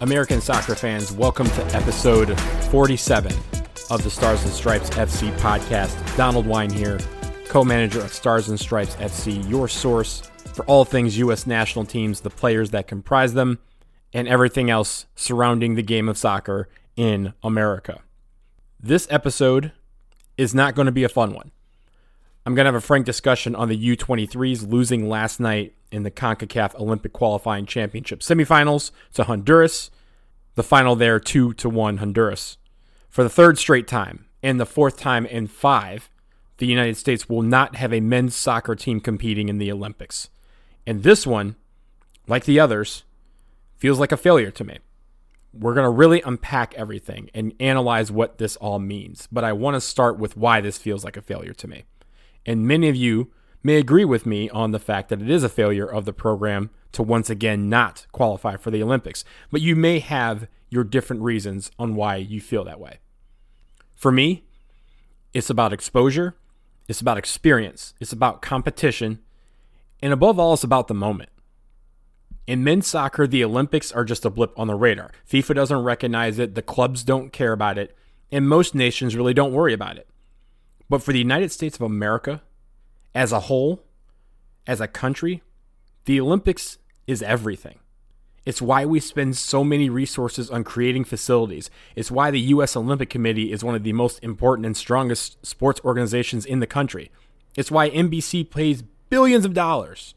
American soccer fans, welcome to episode 47 of the Stars and Stripes FC podcast. Donald Wine here, co manager of Stars and Stripes FC, your source for all things U.S. national teams, the players that comprise them, and everything else surrounding the game of soccer in America. This episode is not going to be a fun one. I'm going to have a frank discussion on the U23s losing last night in the CONCACAF Olympic Qualifying Championship semifinals to Honduras. The final there 2 to 1 Honduras. For the third straight time and the fourth time in 5, the United States will not have a men's soccer team competing in the Olympics. And this one, like the others, feels like a failure to me. We're going to really unpack everything and analyze what this all means, but I want to start with why this feels like a failure to me. And many of you may agree with me on the fact that it is a failure of the program to once again not qualify for the Olympics, but you may have your different reasons on why you feel that way. For me, it's about exposure, it's about experience, it's about competition, and above all, it's about the moment. In men's soccer, the Olympics are just a blip on the radar. FIFA doesn't recognize it, the clubs don't care about it, and most nations really don't worry about it. But for the United States of America as a whole, as a country, the Olympics is everything. It's why we spend so many resources on creating facilities. It's why the U.S. Olympic Committee is one of the most important and strongest sports organizations in the country. It's why NBC pays billions of dollars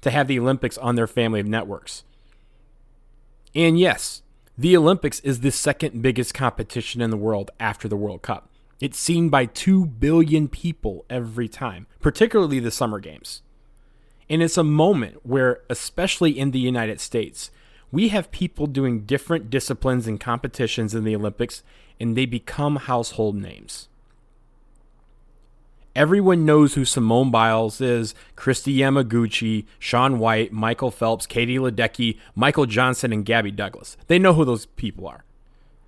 to have the Olympics on their family of networks. And yes, the Olympics is the second biggest competition in the world after the World Cup. It's seen by 2 billion people every time, particularly the Summer Games. And it's a moment where, especially in the United States, we have people doing different disciplines and competitions in the Olympics, and they become household names. Everyone knows who Simone Biles is, Kristi Yamaguchi, Shaun White, Michael Phelps, Katie Ledecky, Michael Johnson, and Gabby Douglas. They know who those people are.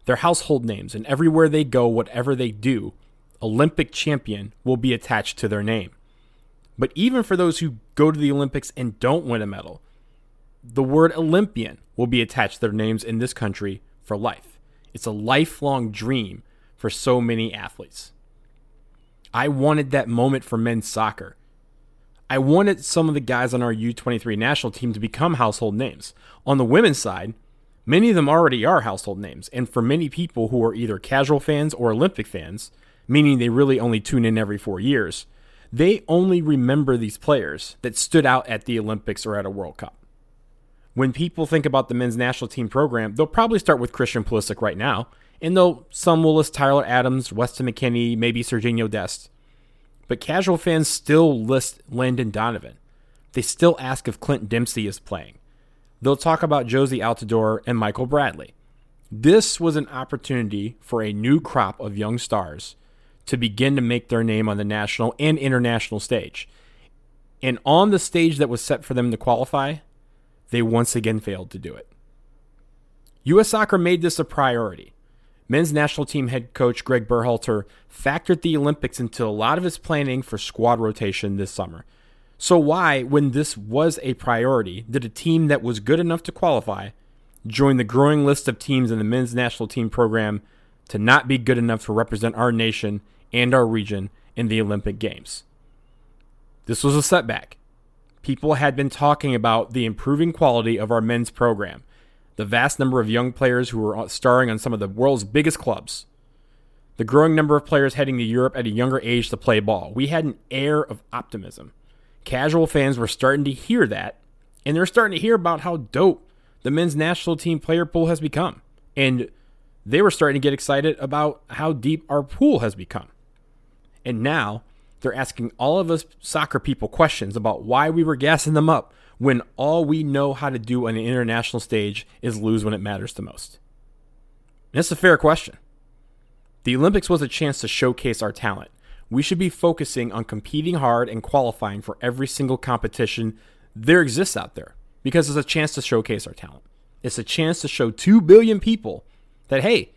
They're household names, and everywhere they go, whatever they do, Olympic champion will be attached to their name. But even for those who go to the Olympics and don't win a medal, the word Olympian will be attached to their names in this country for life. It's a lifelong dream for so many athletes. I wanted that moment for men's soccer. I wanted some of the guys on our U23 national team to become household names. On the women's side, Many of them already are household names, and for many people who are either casual fans or Olympic fans, meaning they really only tune in every four years, they only remember these players that stood out at the Olympics or at a World Cup. When people think about the men's national team program, they'll probably start with Christian Pulisic right now, and though some will list Tyler Adams, Weston McKennie, maybe Sergiño Dest. But casual fans still list Landon Donovan. They still ask if Clint Dempsey is playing they'll talk about Jozy Altidore and Michael Bradley. This was an opportunity for a new crop of young stars to begin to make their name on the national and international stage. And on the stage that was set for them to qualify, they once again failed to do it. U.S. Soccer made this a priority. Men's national team head coach Greg Berhalter factored the Olympics into a lot of his planning for squad rotation this summer. So, why, when this was a priority, did a team that was good enough to qualify join the growing list of teams in the men's national team program to not be good enough to represent our nation and our region in the Olympic Games? This was a setback. People had been talking about the improving quality of our men's program, the vast number of young players who were uh, starring on some of the world's biggest clubs, the growing number of players heading to Europe at a younger age to play ball. We had an air of optimism casual fans were starting to hear that, and they're starting to hear about how dope the men's national team player pool has become. And they were starting to get excited about how deep our pool has become. And now they're asking all of us soccer people questions about why we were gassing them up when all we know how to do on the international stage is lose when it matters the most. And that's a fair question. The Olympics was a chance to showcase our talent we should be focusing on competing hard and qualifying for every single competition there exists out there because it's a chance to showcase our talent. It's a chance to show 2 billion people that, hey,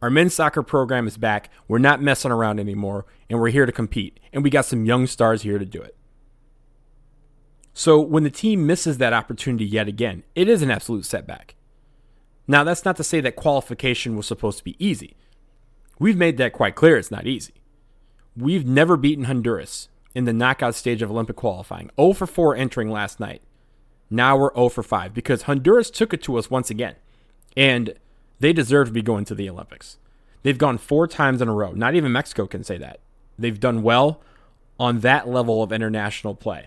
our men's soccer program is back. We're not messing around anymore, and we're here to compete. And we got some young stars here to do it. So when the team misses that opportunity yet again, it is an absolute setback. Now, that's not to say that qualification was supposed to be easy. We've made that quite clear it's not easy. We've never beaten Honduras in the knockout stage of Olympic qualifying. 0 for 4 entering last night. Now we're 0 for 5 because Honduras took it to us once again. And they deserve to be going to the Olympics. They've gone four times in a row. Not even Mexico can say that. They've done well on that level of international play.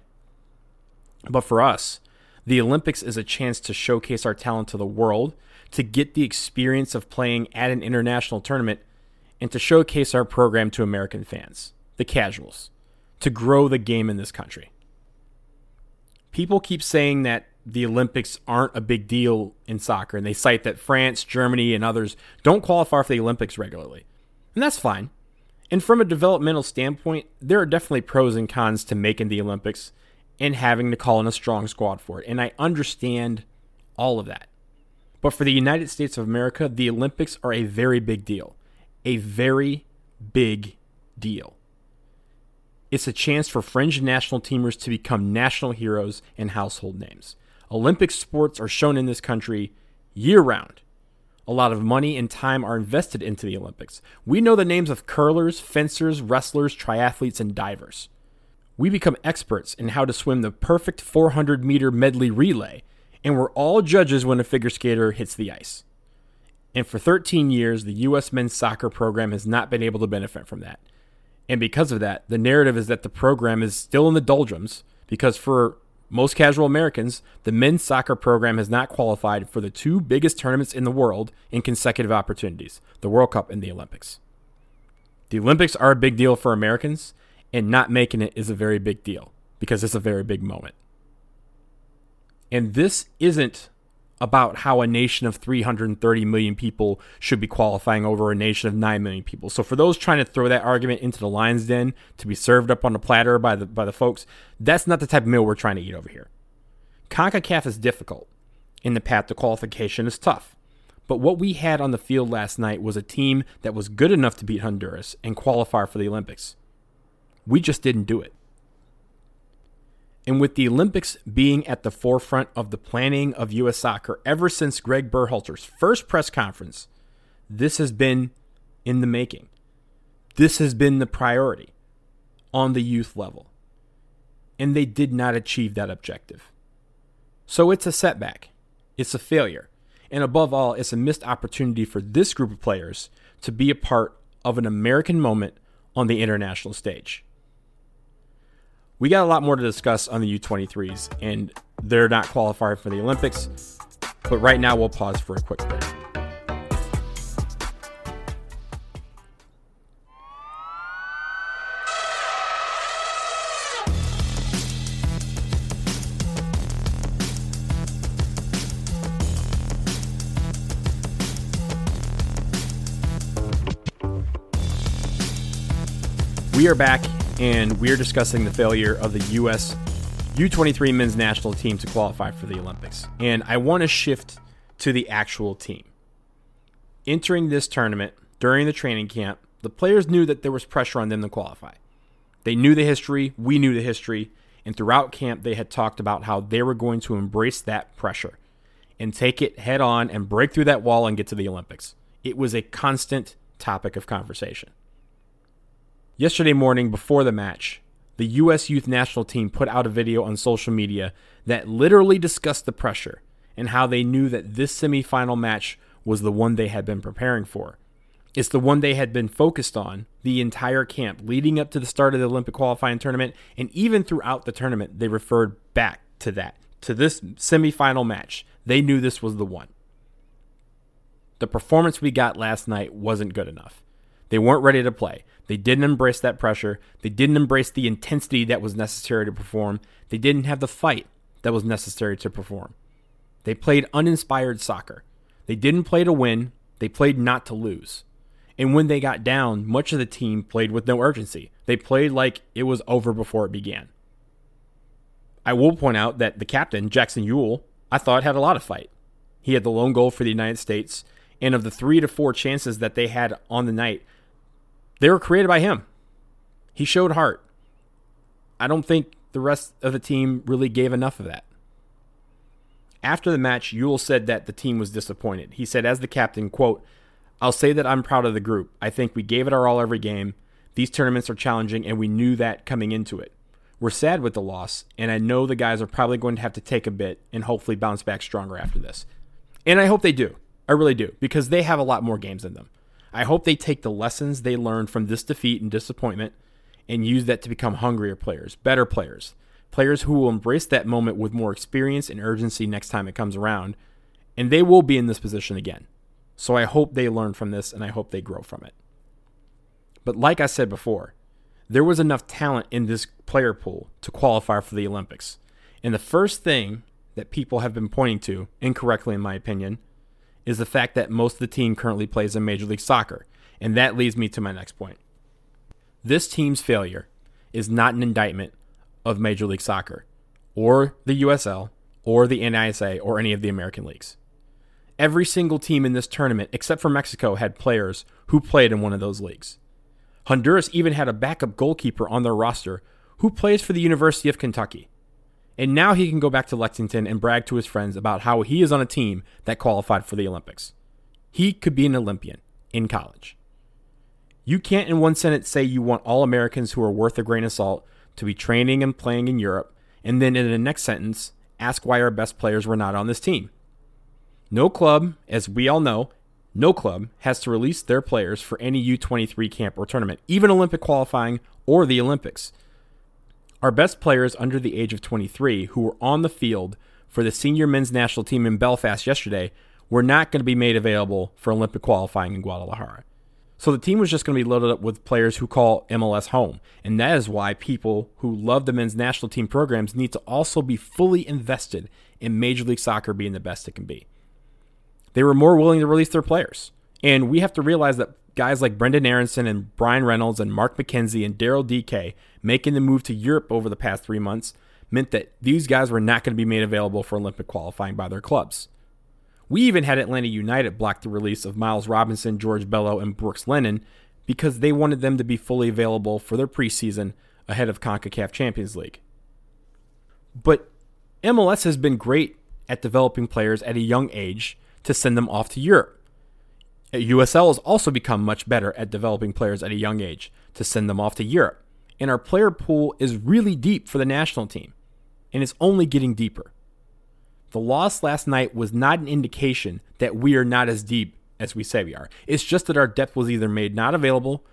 But for us, the Olympics is a chance to showcase our talent to the world, to get the experience of playing at an international tournament, and to showcase our program to American fans, the casuals, to grow the game in this country. People keep saying that the Olympics aren't a big deal in soccer, and they cite that France, Germany, and others don't qualify for the Olympics regularly. And that's fine. And from a developmental standpoint, there are definitely pros and cons to making the Olympics and having to call in a strong squad for it. And I understand all of that. But for the United States of America, the Olympics are a very big deal. A very big deal. It's a chance for fringe national teamers to become national heroes and household names. Olympic sports are shown in this country year round. A lot of money and time are invested into the Olympics. We know the names of curlers, fencers, wrestlers, triathletes, and divers. We become experts in how to swim the perfect 400 meter medley relay, and we're all judges when a figure skater hits the ice. And for 13 years, the U.S. men's soccer program has not been able to benefit from that. And because of that, the narrative is that the program is still in the doldrums because for most casual Americans, the men's soccer program has not qualified for the two biggest tournaments in the world in consecutive opportunities the World Cup and the Olympics. The Olympics are a big deal for Americans, and not making it is a very big deal because it's a very big moment. And this isn't about how a nation of 330 million people should be qualifying over a nation of 9 million people. So for those trying to throw that argument into the lion's den to be served up on a platter by the by the folks, that's not the type of meal we're trying to eat over here. CONCACAF is difficult, and the path to qualification is tough. But what we had on the field last night was a team that was good enough to beat Honduras and qualify for the Olympics. We just didn't do it. And with the Olympics being at the forefront of the planning of U.S. soccer ever since Greg Berhalter's first press conference, this has been in the making. This has been the priority on the youth level. And they did not achieve that objective. So it's a setback, it's a failure. And above all, it's a missed opportunity for this group of players to be a part of an American moment on the international stage. We got a lot more to discuss on the U23s, and they're not qualified for the Olympics. But right now, we'll pause for a quick break. We are back and we're discussing the failure of the U.S. U23 men's national team to qualify for the Olympics. And I want to shift to the actual team. Entering this tournament during the training camp, the players knew that there was pressure on them to qualify. They knew the history, we knew the history, and throughout camp, they had talked about how they were going to embrace that pressure and take it head on and break through that wall and get to the Olympics. It was a constant topic of conversation. Yesterday morning, before the match, the U.S. youth national team put out a video on social media that literally discussed the pressure and how they knew that this semifinal match was the one they had been preparing for. It's the one they had been focused on the entire camp leading up to the start of the Olympic qualifying tournament, and even throughout the tournament, they referred back to that, to this semifinal match. They knew this was the one. The performance we got last night wasn't good enough. They weren't ready to play. They didn't embrace that pressure. They didn't embrace the intensity that was necessary to perform. They didn't have the fight that was necessary to perform. They played uninspired soccer. They didn't play to win, they played not to lose. And when they got down, much of the team played with no urgency. They played like it was over before it began. I will point out that the captain, Jackson Yueill, I thought had a lot of fight. He had the lone goal for the United States, and of the three to four chances that they had on the night, they were created by him. He showed heart. I don't think the rest of the team really gave enough of that. After the match, Yueill said that the team was disappointed. He said, as the captain, quote, I'll say that I'm proud of the group. I think we gave it our all every game. These tournaments are challenging, and we knew that coming into it. We're sad with the loss, and I know the guys are probably going to have to take a bit and hopefully bounce back stronger after this. And I hope they do. I really do, because they have a lot more games in them. I hope they take the lessons they learned from this defeat and disappointment and use that to become hungrier players, better players, players who will embrace that moment with more experience and urgency next time it comes around, and they will be in this position again. So I hope they learn from this and I hope they grow from it. But like I said before, there was enough talent in this player pool to qualify for the Olympics. And the first thing that people have been pointing to, incorrectly in my opinion, is the fact that most of the team currently plays in Major League Soccer. And that leads me to my next point. This team's failure is not an indictment of Major League Soccer, or the USL, or the NISA, or any of the American leagues. Every single team in this tournament, except for Mexico, had players who played in one of those leagues. Honduras even had a backup goalkeeper on their roster who plays for the University of Kentucky. And now he can go back to Lexington and brag to his friends about how he is on a team that qualified for the Olympics. He could be an Olympian in college. You can't, in one sentence, say you want all Americans who are worth a grain of salt to be training and playing in Europe, and then in the next sentence, ask why our best players were not on this team. No club, as we all know, no club has to release their players for any U23 camp or tournament, even Olympic qualifying or the Olympics. Our best players under the age of 23 who were on the field for the senior men's national team in Belfast yesterday were not going to be made available for Olympic qualifying in Guadalajara. So the team was just going to be loaded up with players who call MLS home. And that is why people who love the men's national team programs need to also be fully invested in Major League Soccer being the best it can be. They were more willing to release their players. And we have to realize that guys like Brenden Aaronson and Bryan Reynolds and Mark McKenzie and Daryl Dike making the move to Europe over the past three months meant that these guys were not going to be made available for Olympic qualifying by their clubs. We even had Atlanta United block the release of Miles Robinson, George Bello, and Brooks Lennon because they wanted them to be fully available for their preseason ahead of CONCACAF Champions League. But MLS has been great at developing players at a young age to send them off to Europe. USL has also become much better at developing players at a young age to send them off to Europe. And our player pool is really deep for the national team, and it's only getting deeper. The loss last night was not an indication that we are not as deep as we say we are. It's just that our depth was either made not available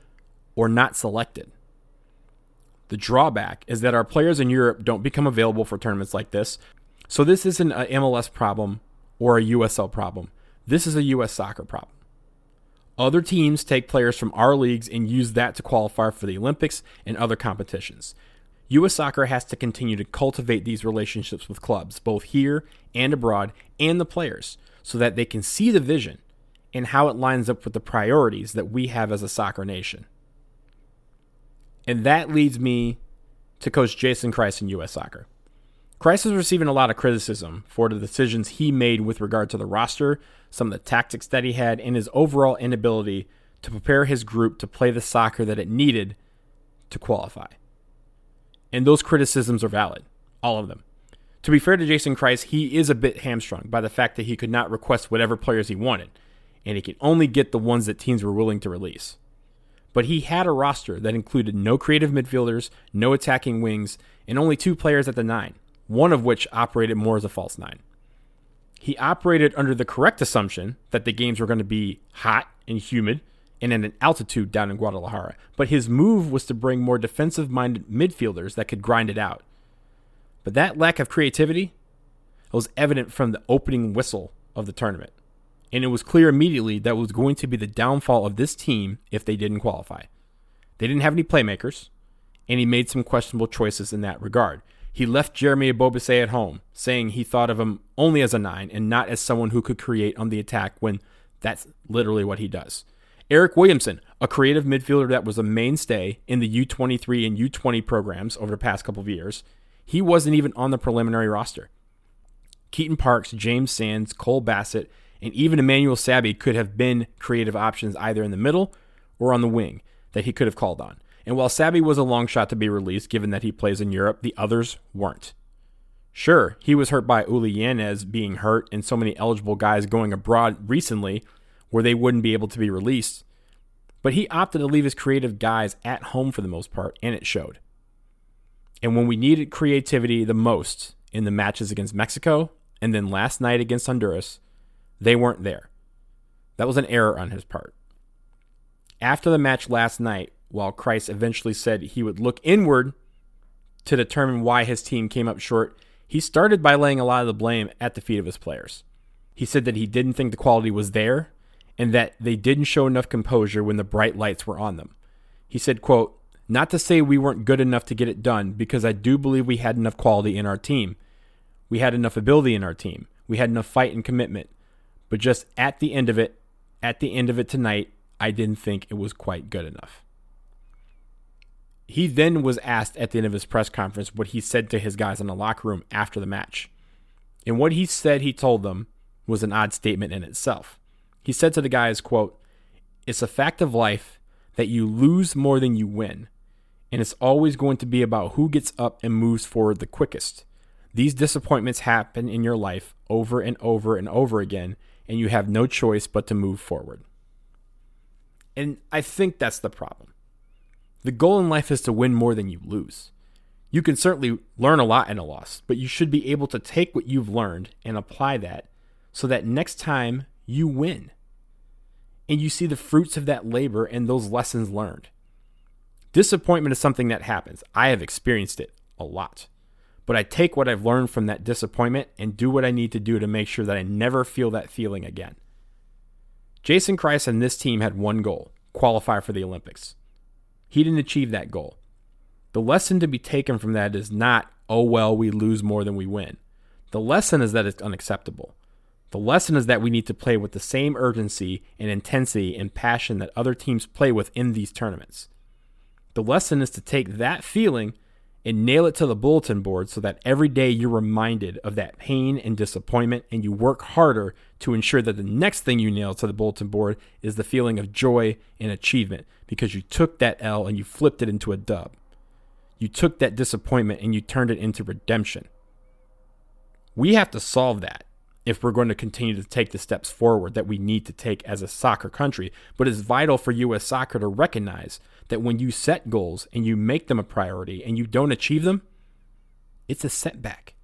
or not selected. The drawback is that our players in Europe don't become available for tournaments like this. So this isn't an MLS problem or a USL problem. This is a US soccer problem. Other teams take players from our leagues and use that to qualify for the Olympics and other competitions. U.S. soccer has to continue to cultivate these relationships with clubs, both here and abroad, and the players, so that they can see the vision and how it lines up with the priorities that we have as a soccer nation. And that leads me to Coach Jason Kreis in U.S. Soccer. Kreis is receiving a lot of criticism for the decisions he made with regard to the roster, some of the tactics that he had, and his overall inability to prepare his group to play the soccer that it needed to qualify. And those criticisms are valid, all of them. To be fair to Jason Kreis, he is a bit hamstrung by the fact that he could not request whatever players he wanted, and he could only get the ones that teams were willing to release. But he had a roster that included no creative midfielders, no attacking wings, and only two players at the nine, one of which operated more as a false nine. He operated under the correct assumption that the games were going to be hot and humid and at an altitude down in Guadalajara. But his move was to bring more defensive minded midfielders that could grind it out. But that lack of creativity was evident from the opening whistle of the tournament. And it was clear immediately that was going to be the downfall of this team if they didn't qualify. They didn't have any playmakers, and he made some questionable choices in that regard. He left Jeremy Ebobisse at home, saying he thought of him only as a nine and not as someone who could create on the attack when that's literally what he does. Eryk Williamson, a creative midfielder that was a mainstay in the U23 and U20 programs over the past couple of years, he wasn't even on the preliminary roster. Keaton Parks, James Sands, Cole Bassett, and even Emmanuel Sabbi could have been creative options either in the middle or on the wing that he could have called on. And while Sabbi was a long shot to be released, given that he plays in Europe, the others weren't. Sure, he was hurt by Uly Llanez being hurt and so many eligible guys going abroad recently where they wouldn't be able to be released. But he opted to leave his creative guys at home for the most part, and it showed. And when we needed creativity the most in the matches against Mexico and then last night against Honduras, they weren't there. That was an error on his part. After the match last night, while Kreis eventually said he would look inward to determine why his team came up short, he started by laying a lot of the blame at the feet of his players. He said that he didn't think the quality was there and that they didn't show enough composure when the bright lights were on them. He said, quote, not to say we weren't good enough to get it done, because I do believe we had enough quality in our team. We had enough ability in our team. We had enough fight and commitment. But just at the end of it, at the end of it tonight, I didn't think it was quite good enough. He then was asked at the end of his press conference what he said to his guys in the locker room after the match. And what he said he told them was an odd statement in itself. He said to the guys, quote, It's a fact of life that you lose more than you win, and it's always going to be about who gets up and moves forward the quickest. These disappointments happen in your life over and over and over again, and you have no choice but to move forward. And I think that's the problem. The goal in life is to win more than you lose. You can certainly learn a lot in a loss, but you should be able to take what you've learned and apply that so that next time you win. And you see the fruits of that labor and those lessons learned. Disappointment is something that happens. I have experienced it a lot. But I take what I've learned from that disappointment and do what I need to do to make sure that I never feel that feeling again. Jason Kreis and this team had one goal qualify for the Olympics. He didn't achieve that goal. The lesson to be taken from that is not, oh, well, we lose more than we win. The lesson is that it's unacceptable. The lesson is that we need to play with the same urgency and intensity and passion that other teams play with in these tournaments. The lesson is to take that feeling and nail it to the bulletin board so that every day you're reminded of that pain and disappointment and you work harder to ensure that the next thing you nail to the bulletin board is the feeling of joy and achievement because you took that L and you flipped it into a dub. You took that disappointment and you turned it into redemption. We have to solve that if we're going to continue to take the steps forward that we need to take as a soccer country. But it's vital for U.S. soccer to recognize that when you set goals and you make them a priority and you don't achieve them, it's a setback.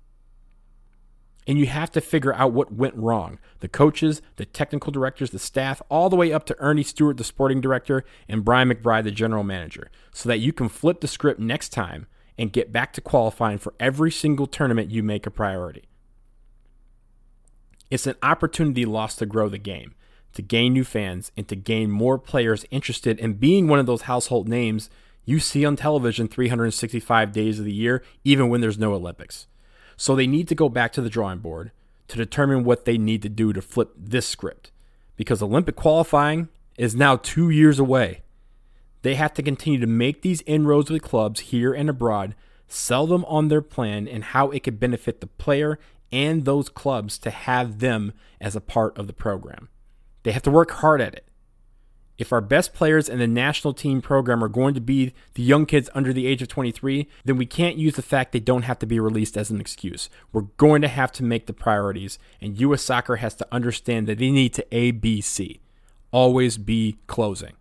And you have to figure out what went wrong. The coaches, the technical directors, the staff, all the way up to Earnie Stewart, the sporting director, and Brian McBride, the general manager, so that you can flip the script next time and get back to qualifying for every single tournament you make a priority. It's an opportunity lost to grow the game, to gain new fans, and to gain more players interested in being one of those household names you see on television 365 days of the year, even when there's no Olympics. So they need to go back to the drawing board to determine what they need to do to flip this script. Because Olympic qualifying is now two years away. They have to continue to make these inroads with clubs here and abroad, sell them on their plan and how it could benefit the player and those clubs to have them as a part of the program. They have to work hard at it. If our best players in the national team program are going to be the young kids under the age of 23, then we can't use the fact they don't have to be released as an excuse. We're going to have to make the priorities, and U.S. soccer has to understand that they need to A, B, C. Always be closing.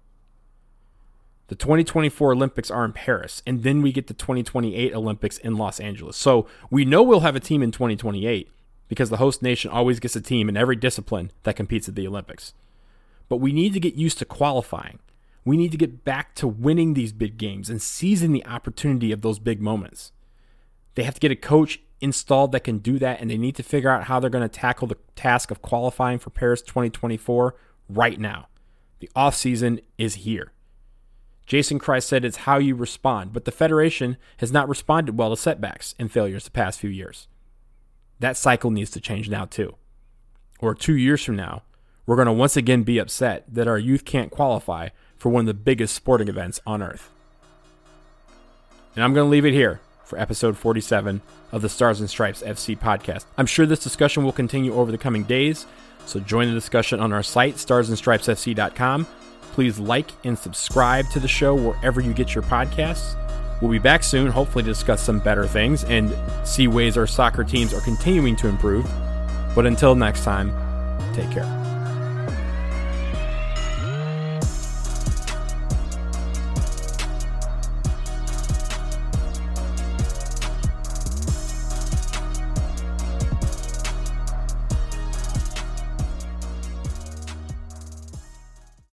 The 2024 Olympics are in Paris, and then we get the 2028 Olympics in Los Angeles. So we know we'll have a team in 2028 because the host nation always gets a team in every discipline that competes at the Olympics. But we need to get used to qualifying. We need to get back to winning these big games and seizing the opportunity of those big moments. They have to get a coach installed that can do that, and they need to figure out how they're going to tackle the task of qualifying for Paris 2024 right now. The offseason is here. Jason Kreis said it's how you respond, but the Federation has not responded well to setbacks and failures the past few years. That cycle needs to change now, too. Or two years from now, we're going to once again be upset that our youth can't qualify for one of the biggest sporting events on earth. And I'm going to leave it here for episode 47 of the Stars and Stripes FC podcast. I'm sure this discussion will continue over the coming days, so join the discussion on our site, starsandstripesfc.com Please like and subscribe to the show wherever you get your podcasts. We'll be back soon, hopefully, to discuss some better things and see ways our soccer teams are continuing to improve. But until next time, take care.